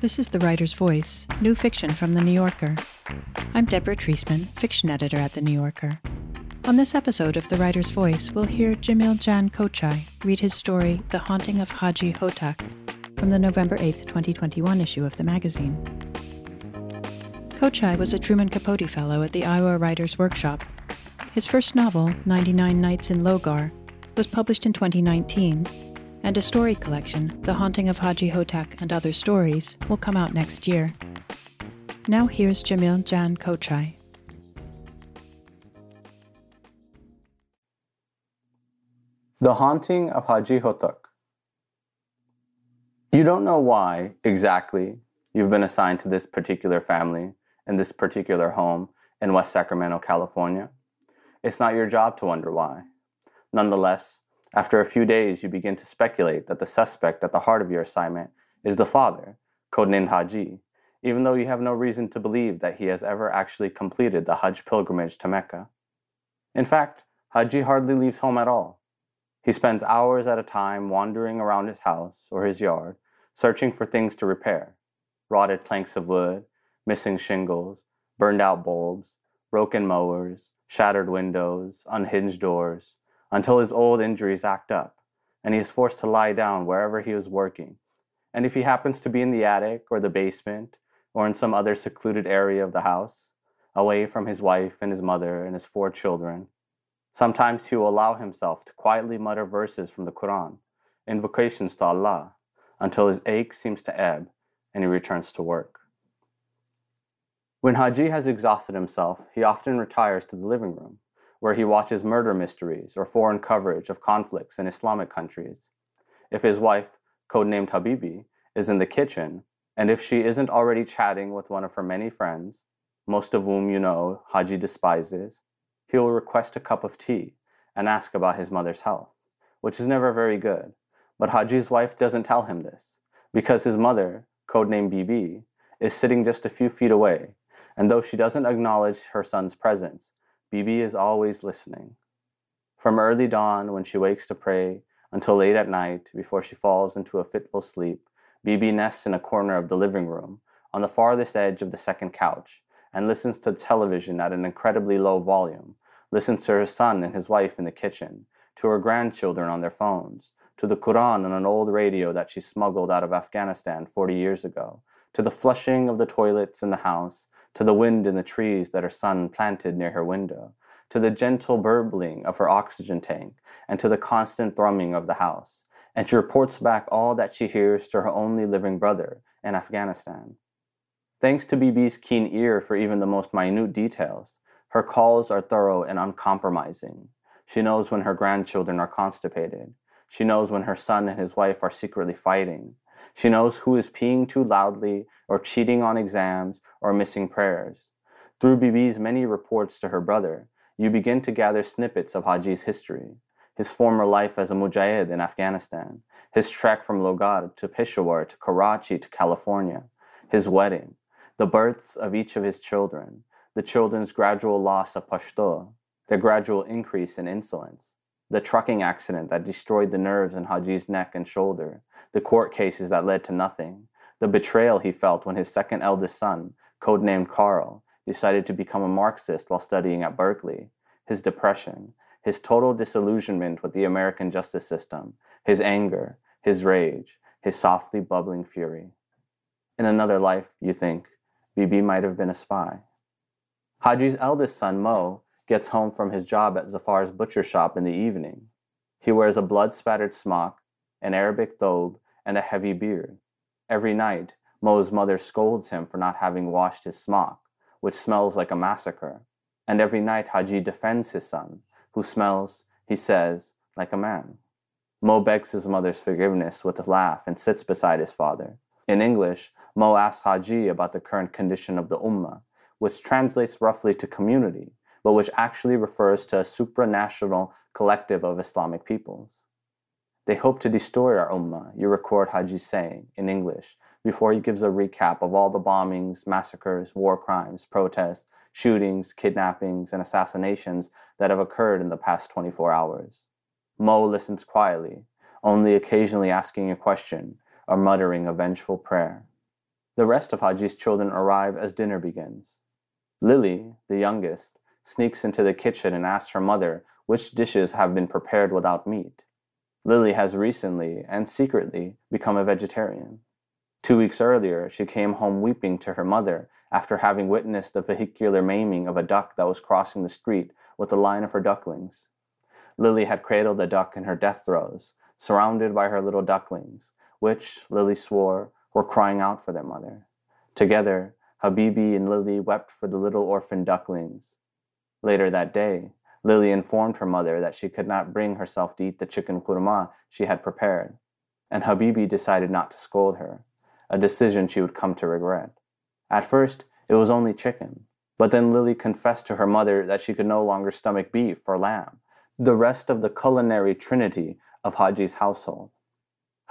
This is The Writer's Voice, new fiction from The New Yorker. I'm Deborah Treisman, fiction editor at The New Yorker. On this episode of The Writer's Voice, we'll hear Jamil Jan Kochai read his story, The Haunting of Hajji Hotak, from the November 8, 2021 issue of the magazine. Kochai was a Truman Capote Fellow at the Iowa Writers Workshop. His first novel, 99 Nights in Logar, was published in 2019, and a story collection, The Haunting of Hajji Hotak and Other Stories, will come out next year. Now here's Jamil Jan Kochai. The Haunting of Hajji Hotak. You don't know why exactly you've been assigned to this particular family in this particular home in West Sacramento, California. It's not your job to wonder why. Nonetheless, after a few days, you begin to speculate that the suspect at the heart of your assignment is the father, codenamed Haji, even though you have no reason to believe that he has ever actually completed the Hajj pilgrimage to Mecca. In fact, Haji hardly leaves home at all he spends hours at a time wandering around his house or his yard, searching for things to repair rotted planks of wood, missing shingles, burned out bulbs, broken mowers, shattered windows, unhinged doors, until his old injuries act up and he is forced to lie down wherever he is working. And if he happens to be in the attic or the basement or in some other secluded area of the house, away from his wife and his mother and his four children, Sometimes he will allow himself to quietly mutter verses from the Quran, invocations to Allah, until his ache seems to ebb and he returns to work. When Haji has exhausted himself, he often retires to the living room, where he watches murder mysteries or foreign coverage of conflicts in Islamic countries. If his wife, codenamed Habibi, is in the kitchen, and if she isn't already chatting with one of her many friends, most of whom you know Haji despises, he will request a cup of tea and ask about his mother's health, which is never very good. But Haji's wife doesn't tell him this because his mother, codenamed Bibi, is sitting just a few feet away, and though she doesn't acknowledge her son's presence, Bibi is always listening. From early dawn when she wakes to pray until late at night before she falls into a fitful sleep, Bibi nests in a corner of the living room on the farthest edge of the second couch and listens to television at an incredibly low volume listens to her son and his wife in the kitchen, to her grandchildren on their phones, to the Quran on an old radio that she smuggled out of Afghanistan 40 years ago, to the flushing of the toilets in the house, to the wind in the trees that her son planted near her window, to the gentle burbling of her oxygen tank, and to the constant thrumming of the house. And she reports back all that she hears to her only living brother in Afghanistan. Thanks to Bibi's keen ear for even the most minute details, her calls are thorough and uncompromising. She knows when her grandchildren are constipated. She knows when her son and his wife are secretly fighting. She knows who is peeing too loudly or cheating on exams or missing prayers. Through Bibi's many reports to her brother, you begin to gather snippets of Haji's history, his former life as a mujahid in Afghanistan, his trek from Logar to Peshawar to Karachi to California, his wedding, the births of each of his children, the children's gradual loss of Pashto, their gradual increase in insolence, the trucking accident that destroyed the nerves in Haji's neck and shoulder, the court cases that led to nothing, the betrayal he felt when his second eldest son, codenamed Carl, decided to become a Marxist while studying at Berkeley, his depression, his total disillusionment with the American justice system, his anger, his rage, his softly bubbling fury. In another life, you think, Bibi might have been a spy. Haji's eldest son, Mo, gets home from his job at Zafar's butcher shop in the evening. He wears a blood spattered smock, an Arabic thobe, and a heavy beard. Every night, Mo's mother scolds him for not having washed his smock, which smells like a massacre. And every night, Haji defends his son, who smells, he says, like a man. Mo begs his mother's forgiveness with a laugh and sits beside his father. In English, Mo asks Haji about the current condition of the Ummah which translates roughly to community, but which actually refers to a supranational collective of Islamic peoples. They hope to destroy our ummah, you record Haji saying in English before he gives a recap of all the bombings, massacres, war crimes, protests, shootings, kidnappings, and assassinations that have occurred in the past 24 hours. Mo listens quietly, only occasionally asking a question or muttering a vengeful prayer. The rest of Haji's children arrive as dinner begins. Lily, the youngest, sneaks into the kitchen and asks her mother which dishes have been prepared without meat. Lily has recently and secretly become a vegetarian. Two weeks earlier, she came home weeping to her mother after having witnessed the vehicular maiming of a duck that was crossing the street with a line of her ducklings. Lily had cradled the duck in her death throes, surrounded by her little ducklings, which, Lily swore, were crying out for their mother. Together, Habibi and Lily wept for the little orphan ducklings. Later that day, Lily informed her mother that she could not bring herself to eat the chicken kurma she had prepared, and Habibi decided not to scold her, a decision she would come to regret. At first, it was only chicken, but then Lily confessed to her mother that she could no longer stomach beef or lamb, the rest of the culinary trinity of Haji's household.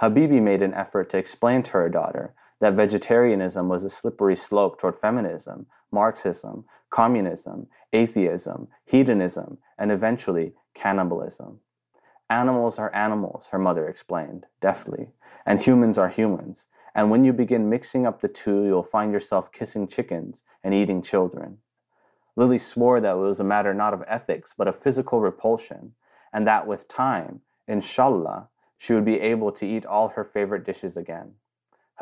Habibi made an effort to explain to her daughter that vegetarianism was a slippery slope toward feminism, Marxism, communism, atheism, hedonism, and eventually cannibalism. Animals are animals, her mother explained, deftly, and humans are humans. And when you begin mixing up the two, you'll find yourself kissing chickens and eating children. Lily swore that it was a matter not of ethics, but of physical repulsion, and that with time, inshallah, she would be able to eat all her favorite dishes again.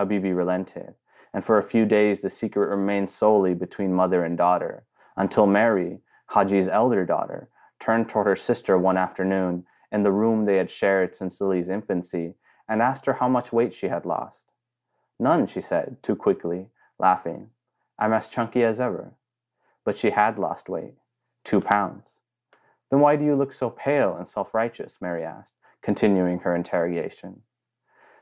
Habibi relented, and for a few days the secret remained solely between mother and daughter, until Mary, Haji's elder daughter, turned toward her sister one afternoon in the room they had shared since Lily's infancy and asked her how much weight she had lost. None, she said, too quickly, laughing. I'm as chunky as ever. But she had lost weight, two pounds. Then why do you look so pale and self righteous? Mary asked, continuing her interrogation.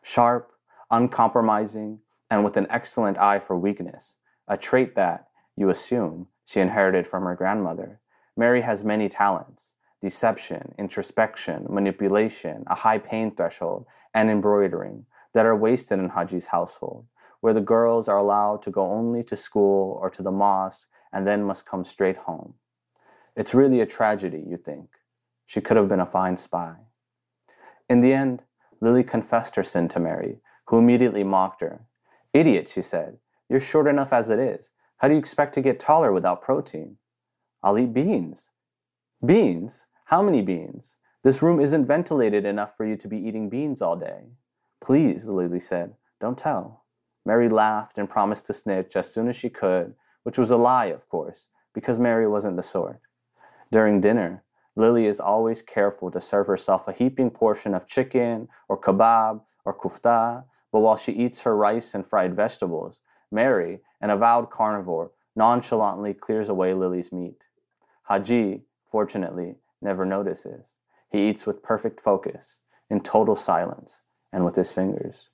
Sharp, uncompromising, and with an excellent eye for weakness, a trait that, you assume, she inherited from her grandmother. Mary has many talents deception, introspection, manipulation, a high pain threshold, and embroidering that are wasted in Haji's household, where the girls are allowed to go only to school or to the mosque and then must come straight home. It's really a tragedy, you think. She could have been a fine spy. In the end, Lily confessed her sin to Mary, who immediately mocked her. Idiot, she said. You're short enough as it is. How do you expect to get taller without protein? I'll eat beans. Beans? How many beans? This room isn't ventilated enough for you to be eating beans all day. Please, Lily said, don't tell. Mary laughed and promised to snitch as soon as she could, which was a lie, of course, because Mary wasn't the sort. During dinner, Lily is always careful to serve herself a heaping portion of chicken or kebab or kufta but while she eats her rice and fried vegetables, Mary, an avowed carnivore, nonchalantly clears away Lily's meat. Haji, fortunately, never notices. He eats with perfect focus, in total silence, and with his fingers.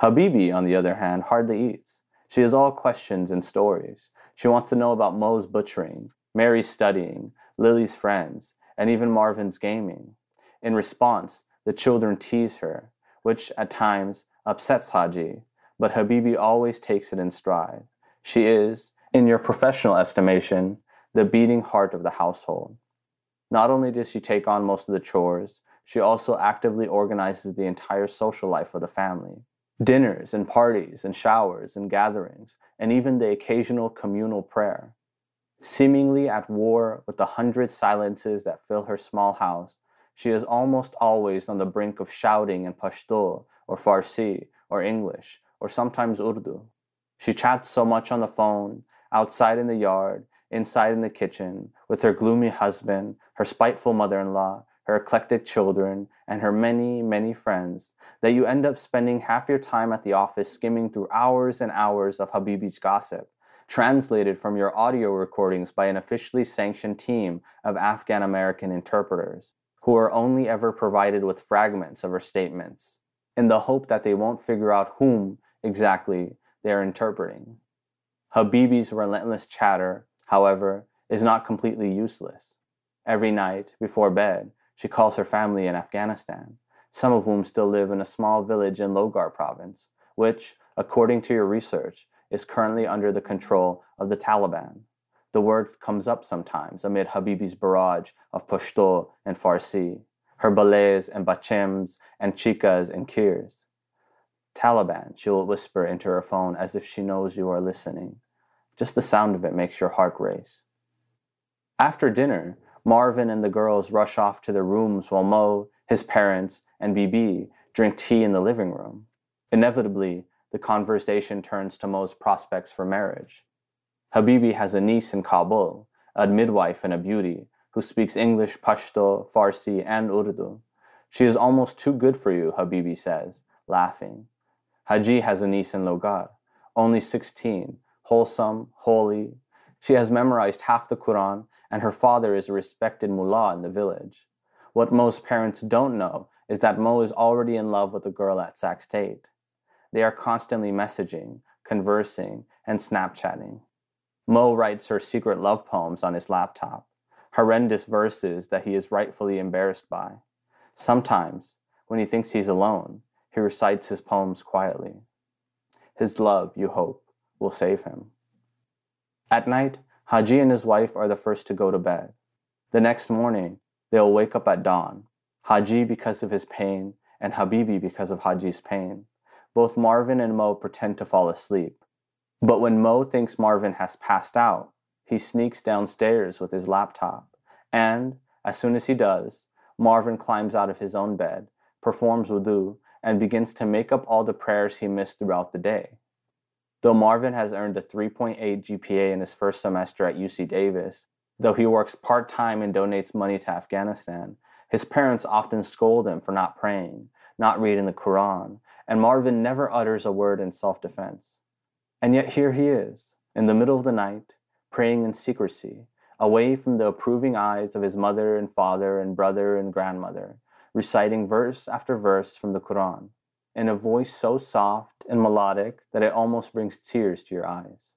Habibi, on the other hand, hardly eats. She is all questions and stories. She wants to know about Mo's butchering, Mary's studying, Lily's friends, and even Marvin's gaming. In response, the children tease her, which at times upsets Haji, but Habibi always takes it in stride. She is, in your professional estimation, the beating heart of the household. Not only does she take on most of the chores, she also actively organizes the entire social life of the family. Dinners and parties and showers and gatherings, and even the occasional communal prayer. Seemingly at war with the hundred silences that fill her small house, she is almost always on the brink of shouting in Pashto or Farsi or English or sometimes Urdu. She chats so much on the phone, outside in the yard, inside in the kitchen, with her gloomy husband, her spiteful mother in law, her eclectic children, and her many, many friends, that you end up spending half your time at the office skimming through hours and hours of Habibi's gossip, translated from your audio recordings by an officially sanctioned team of Afghan American interpreters, who are only ever provided with fragments of her statements in the hope that they won't figure out whom exactly they are interpreting. Habibi's relentless chatter, however, is not completely useless. Every night, before bed, she calls her family in Afghanistan, some of whom still live in a small village in Logar province, which, according to your research, is currently under the control of the Taliban. The word comes up sometimes amid Habibi's barrage of Pashto and Farsi. her balays and bachims and chicas and kirs. Taliban, she will whisper into her phone as if she knows you are listening. Just the sound of it makes your heart race. After dinner, Marvin and the girls rush off to their rooms while Mo, his parents, and Bibi drink tea in the living room. Inevitably, the conversation turns to Mo's prospects for marriage. Habibi has a niece in Kabul, a midwife and a beauty, who speaks English, Pashto, Farsi, and Urdu. She is almost too good for you, Habibi says, laughing. Haji has a niece in Logar, only 16, wholesome, holy. She has memorized half the Quran, and her father is a respected mullah in the village. What most parents don't know is that Mo is already in love with a girl at Sac State. They are constantly messaging, conversing, and Snapchatting. Mo writes her secret love poems on his laptop, horrendous verses that he is rightfully embarrassed by. Sometimes, when he thinks he's alone, he recites his poems quietly. His love, you hope, will save him. At night, Haji and his wife are the first to go to bed. The next morning, they'll wake up at dawn, Haji because of his pain, and Habibi because of Haji's pain. Both Marvin and Mo pretend to fall asleep. But when Mo thinks Marvin has passed out, he sneaks downstairs with his laptop. And, as soon as he does, Marvin climbs out of his own bed, performs wudu, and begins to make up all the prayers he missed throughout the day. Though Marvin has earned a 3.8 GPA in his first semester at UC Davis, though he works part time and donates money to Afghanistan, his parents often scold him for not praying, not reading the Quran, and Marvin never utters a word in self defense. And yet here he is, in the middle of the night, praying in secrecy, away from the approving eyes of his mother and father and brother and grandmother, reciting verse after verse from the Quran in a voice so soft and melodic that it almost brings tears to your eyes.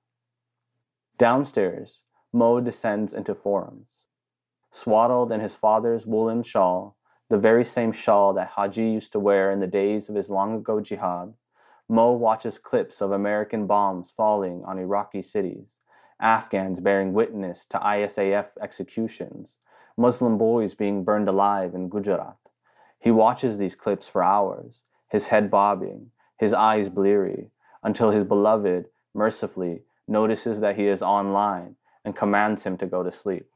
Downstairs, Mo descends into forums. Swaddled in his father's woolen shawl, the very same shawl that Haji used to wear in the days of his long ago jihad, Mo watches clips of American bombs falling on Iraqi cities, Afghans bearing witness to ISAF executions, Muslim boys being burned alive in Gujarat. He watches these clips for hours, his head bobbing, his eyes bleary, until his beloved, mercifully, notices that he is online and commands him to go to sleep.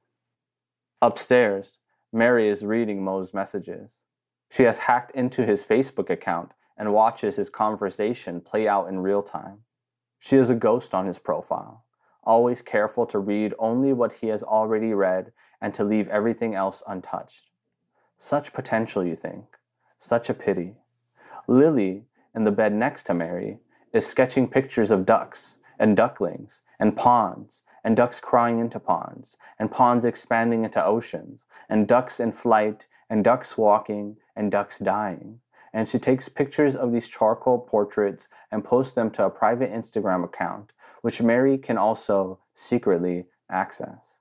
Upstairs, Mary is reading Mo's messages. She has hacked into his Facebook account and watches his conversation play out in real time. She is a ghost on his profile, always careful to read only what he has already read and to leave everything else untouched. Such potential, you think. Such a pity. Lily, in the bed next to Mary, is sketching pictures of ducks and ducklings and ponds and ducks crying into ponds and ponds expanding into oceans and ducks in flight and ducks walking and ducks dying. And she takes pictures of these charcoal portraits and posts them to a private Instagram account, which Mary can also secretly access.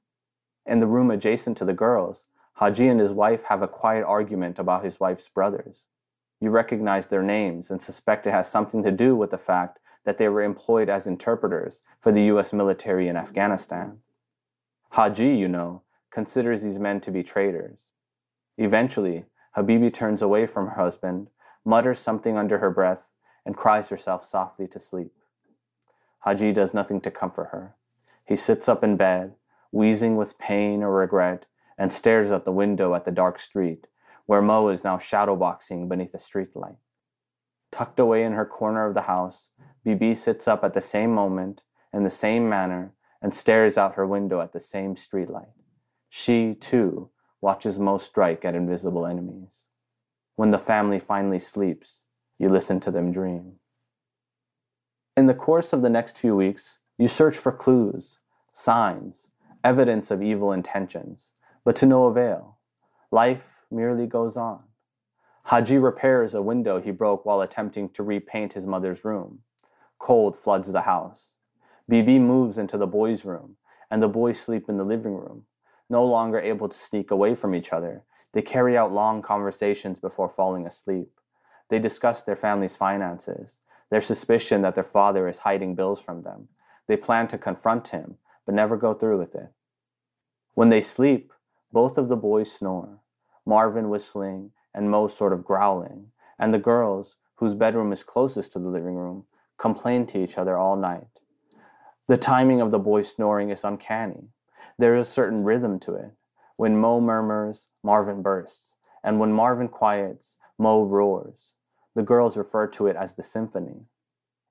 In the room adjacent to the girls, Haji and his wife have a quiet argument about his wife's brothers. You recognize their names and suspect it has something to do with the fact that they were employed as interpreters for the US military in Afghanistan. Haji, you know, considers these men to be traitors. Eventually, Habibi turns away from her husband, mutters something under her breath, and cries herself softly to sleep. Haji does nothing to comfort her. He sits up in bed, wheezing with pain or regret, and stares out the window at the dark street, where Mo is now shadowboxing beneath a streetlight. Tucked away in her corner of the house, Bibi sits up at the same moment, in the same manner, and stares out her window at the same streetlight. She, too, watches Mo strike at invisible enemies. When the family finally sleeps, you listen to them dream. In the course of the next few weeks, you search for clues, signs, evidence of evil intentions, but to no avail. Life merely goes on. Haji repairs a window he broke while attempting to repaint his mother's room. Cold floods the house. Bibi moves into the boys' room, and the boys sleep in the living room. No longer able to sneak away from each other, they carry out long conversations before falling asleep. They discuss their family's finances, their suspicion that their father is hiding bills from them. They plan to confront him, but never go through with it. When they sleep, both of the boys snore, Marvin whistling and Mo sort of growling, and the girls, whose bedroom is closest to the living room, complain to each other all night. The timing of the boys snoring is uncanny. There is a certain rhythm to it. When Mo murmurs, Marvin bursts, and when Marvin quiets, Mo roars. The girls refer to it as the symphony.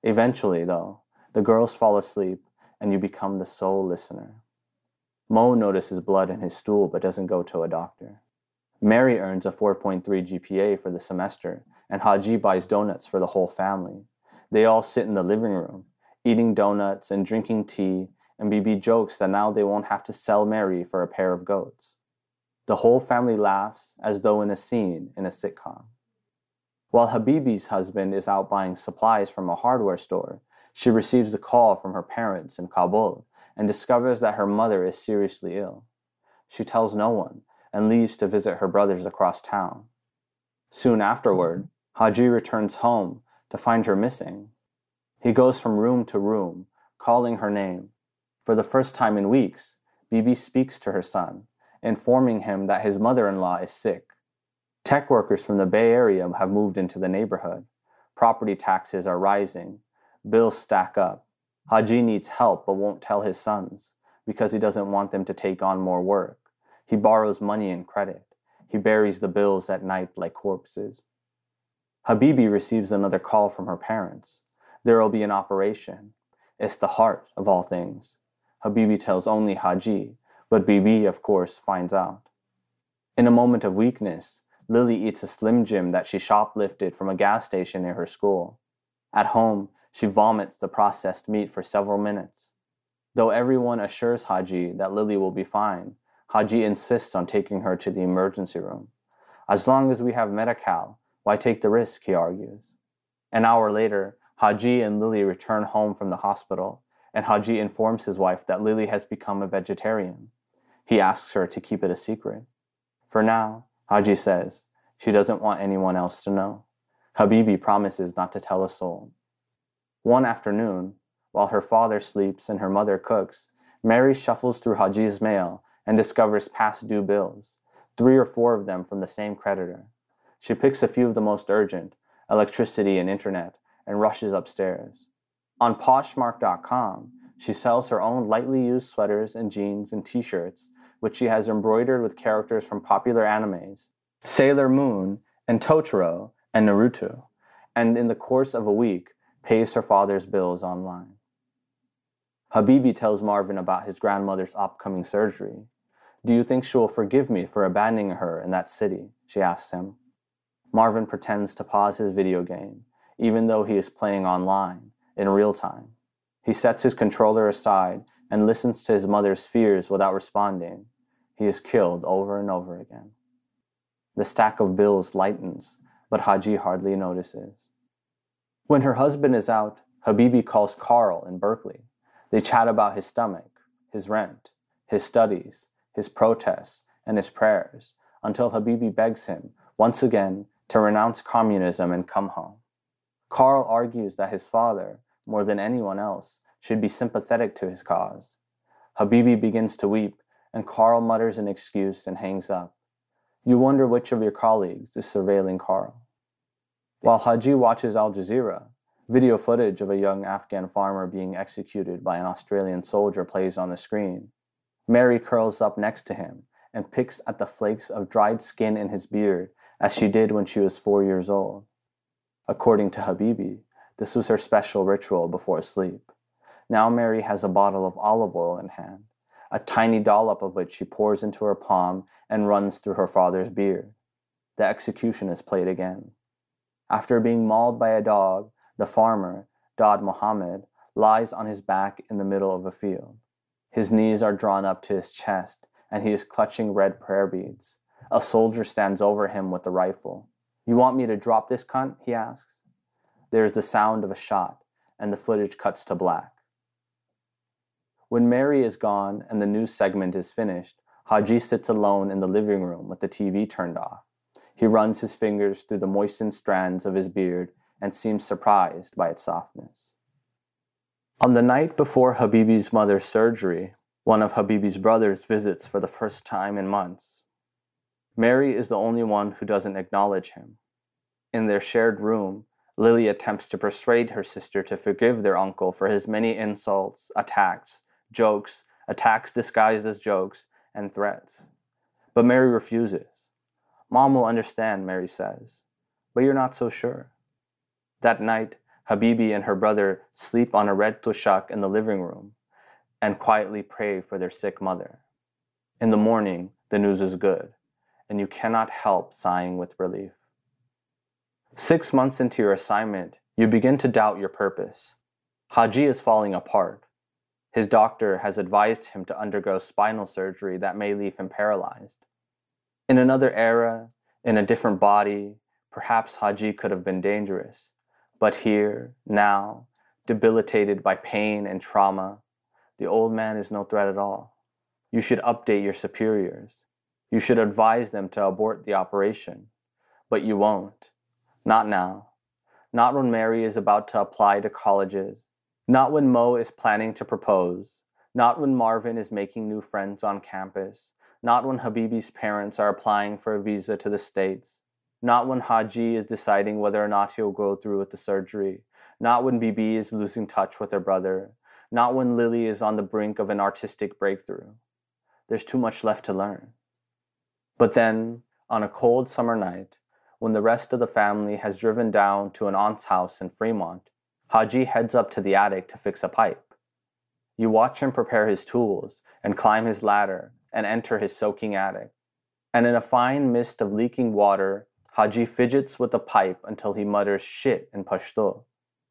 Eventually, though, the girls fall asleep and you become the sole listener. Mo notices blood in his stool but doesn't go to a doctor. Mary earns a 4.3 GPA for the semester, and Haji buys donuts for the whole family. They all sit in the living room, eating donuts and drinking tea, and Bibi jokes that now they won't have to sell Mary for a pair of goats. The whole family laughs as though in a scene in a sitcom. While Habibi's husband is out buying supplies from a hardware store, she receives a call from her parents in Kabul and discovers that her mother is seriously ill. She tells no one and leaves to visit her brothers across town. Soon afterward, Haji returns home to find her missing. He goes from room to room, calling her name. For the first time in weeks, Bibi speaks to her son, informing him that his mother in law is sick. Tech workers from the Bay Area have moved into the neighborhood. Property taxes are rising. Bills stack up. Haji needs help but won't tell his sons because he doesn't want them to take on more work. He borrows money and credit. He buries the bills at night like corpses. Habibi receives another call from her parents. There will be an operation. It's the heart of all things. Habibi tells only Haji, but Bibi, of course, finds out. In a moment of weakness, Lily eats a Slim Jim that she shoplifted from a gas station near her school. At home, she vomits the processed meat for several minutes. Though everyone assures Haji that Lily will be fine, Haji insists on taking her to the emergency room. As long as we have Medi-Cal, why take the risk, he argues. An hour later, Haji and Lily return home from the hospital, and Haji informs his wife that Lily has become a vegetarian. He asks her to keep it a secret. For now, Haji says she doesn't want anyone else to know. Habibi promises not to tell a soul. One afternoon, while her father sleeps and her mother cooks, Mary shuffles through Haji's mail and discovers past due bills, three or four of them from the same creditor. She picks a few of the most urgent, electricity and internet, and rushes upstairs. On Poshmark.com, she sells her own lightly used sweaters and jeans and t shirts which she has embroidered with characters from popular animes, Sailor Moon and Totoro and Naruto, and in the course of a week pays her father's bills online. Habibi tells Marvin about his grandmother's upcoming surgery. Do you think she will forgive me for abandoning her in that city? She asks him. Marvin pretends to pause his video game, even though he is playing online, in real time. He sets his controller aside and listens to his mother's fears without responding, he is killed over and over again. The stack of bills lightens, but Haji hardly notices. When her husband is out, Habibi calls Carl in Berkeley. They chat about his stomach, his rent, his studies, his protests, and his prayers, until Habibi begs him, once again, to renounce communism and come home. Carl argues that his father, more than anyone else, should be sympathetic to his cause. Habibi begins to weep, and Carl mutters an excuse and hangs up. You wonder which of your colleagues is surveilling Carl. While Haji watches Al Jazeera, video footage of a young Afghan farmer being executed by an Australian soldier plays on the screen. Mary curls up next to him and picks at the flakes of dried skin in his beard as she did when she was four years old. According to Habibi, this was her special ritual before sleep. Now Mary has a bottle of olive oil in hand, a tiny dollop of which she pours into her palm and runs through her father's beard. The execution is played again. After being mauled by a dog, the farmer, Dad Mohammed, lies on his back in the middle of a field. His knees are drawn up to his chest, and he is clutching red prayer beads. A soldier stands over him with a rifle. You want me to drop this cunt? he asks. There is the sound of a shot, and the footage cuts to black. When Mary is gone and the news segment is finished, Haji sits alone in the living room with the TV turned off. He runs his fingers through the moistened strands of his beard and seems surprised by its softness. On the night before Habibi's mother's surgery, one of Habibi's brothers visits for the first time in months. Mary is the only one who doesn't acknowledge him. In their shared room, Lily attempts to persuade her sister to forgive their uncle for his many insults, attacks, jokes, attacks disguised as jokes, and threats. But Mary refuses. Mom will understand, Mary says, but you're not so sure. That night, Habibi and her brother sleep on a red tushak in the living room and quietly pray for their sick mother. In the morning, the news is good, and you cannot help sighing with relief. Six months into your assignment, you begin to doubt your purpose. Haji is falling apart. His doctor has advised him to undergo spinal surgery that may leave him paralyzed. In another era, in a different body, perhaps Haji could have been dangerous. But here, now, debilitated by pain and trauma, the old man is no threat at all. You should update your superiors. You should advise them to abort the operation. But you won't. Not now. Not when Mary is about to apply to colleges. Not when Mo is planning to propose. Not when Marvin is making new friends on campus. Not when Habibi's parents are applying for a visa to the States. Not when Haji is deciding whether or not he'll go through with the surgery. Not when Bibi is losing touch with her brother. Not when Lily is on the brink of an artistic breakthrough. There's too much left to learn. But then, on a cold summer night, when the rest of the family has driven down to an aunt's house in Fremont, Haji heads up to the attic to fix a pipe. You watch him prepare his tools and climb his ladder and enter his soaking attic. And in a fine mist of leaking water, Haji fidgets with the pipe until he mutters shit in Pashto.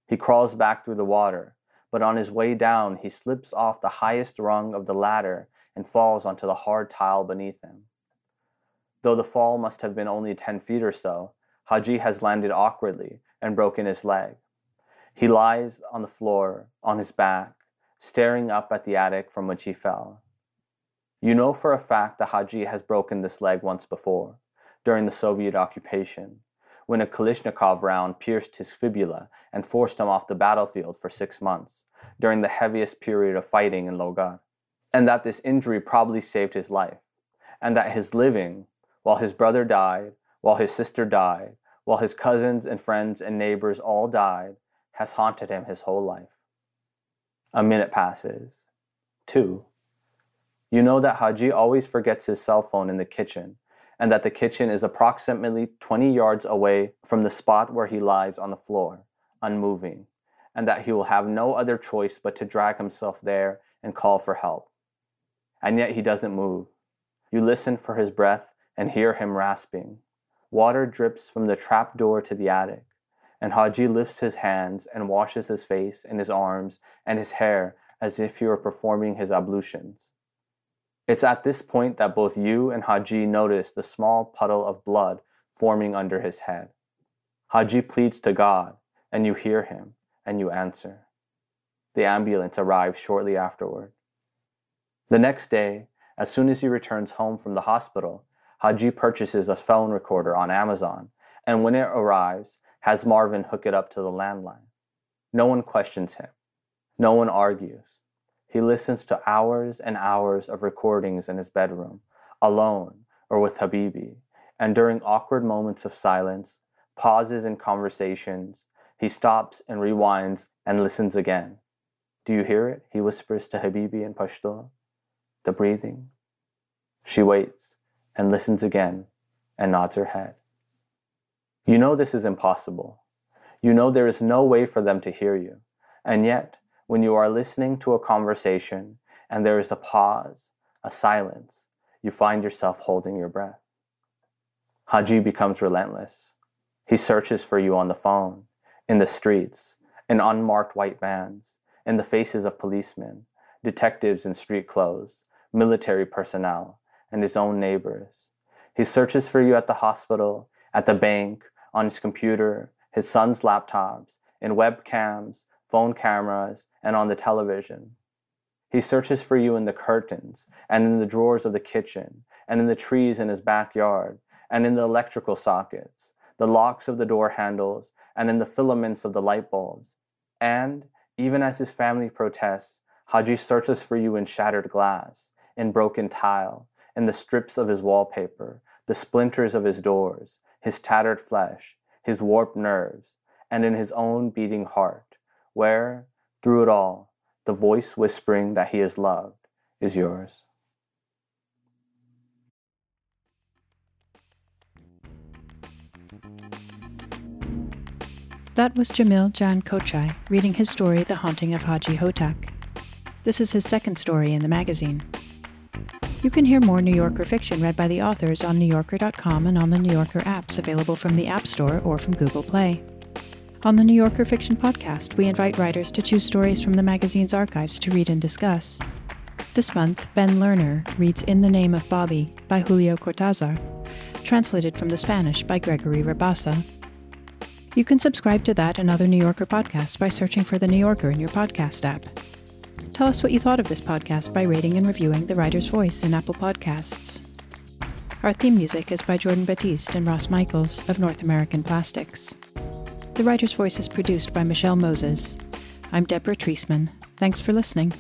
He crawls back through the water, but on his way down, he slips off the highest rung of the ladder and falls onto the hard tile beneath him. Though the fall must have been only 10 feet or so, Haji has landed awkwardly and broken his leg. He lies on the floor, on his back, staring up at the attic from which he fell. You know for a fact that Haji has broken this leg once before, during the Soviet occupation, when a Kalashnikov round pierced his fibula and forced him off the battlefield for six months, during the heaviest period of fighting in Logar, and that this injury probably saved his life, and that his living, while his brother died, while his sister died, while his cousins and friends and neighbors all died, has haunted him his whole life. A minute passes. Two. You know that Haji always forgets his cell phone in the kitchen, and that the kitchen is approximately 20 yards away from the spot where he lies on the floor, unmoving, and that he will have no other choice but to drag himself there and call for help. And yet he doesn't move. You listen for his breath and hear him rasping. Water drips from the trap door to the attic, and Haji lifts his hands and washes his face and his arms and his hair as if he were performing his ablutions. It's at this point that both you and Haji notice the small puddle of blood forming under his head. Haji pleads to God, and you hear him, and you answer. The ambulance arrives shortly afterward. The next day, as soon as he returns home from the hospital, Haji purchases a phone recorder on Amazon, and when it arrives, has Marvin hook it up to the landline. No one questions him. No one argues. He listens to hours and hours of recordings in his bedroom, alone or with Habibi, and during awkward moments of silence, pauses in conversations, he stops and rewinds and listens again. Do you hear it? He whispers to Habibi in Pashto. The breathing. She waits and listens again and nods her head. You know this is impossible. You know there is no way for them to hear you. And yet, when you are listening to a conversation and there is a pause, a silence, you find yourself holding your breath. Haji becomes relentless. He searches for you on the phone, in the streets, in unmarked white vans, in the faces of policemen, detectives in street clothes, military personnel, and his own neighbors. He searches for you at the hospital, at the bank, on his computer, his son's laptops, in webcams, phone cameras, and on the television. He searches for you in the curtains, and in the drawers of the kitchen, and in the trees in his backyard, and in the electrical sockets, the locks of the door handles, and in the filaments of the light bulbs. And, even as his family protests, Haji searches for you in shattered glass, in broken tile, in the strips of his wallpaper, the splinters of his doors, his tattered flesh, his warped nerves, and in his own beating heart, where, through it all, the voice whispering that he is loved is yours. That was Jamil Jan Kochai reading his story, The Haunting of Hajji Hotak. This is his second story in the magazine. You can hear more New Yorker fiction read by the authors on NewYorker.com and on the New Yorker apps available from the App Store or from Google Play. On the New Yorker Fiction Podcast, we invite writers to choose stories from the magazine's archives to read and discuss. This month, Ben Lerner reads In the Name of Bobby by Julio Cortazar, translated from the Spanish by Gregory Rabasa. You can subscribe to that and other New Yorker podcasts by searching for The New Yorker in your podcast app. Tell us what you thought of this podcast by rating and reviewing The Writer's Voice in Apple Podcasts. Our theme music is by Jordan Batiste and Ross Michaels of North American Plastics. The Writer's Voice is produced by Michelle Moses. I'm Deborah Treisman. Thanks for listening.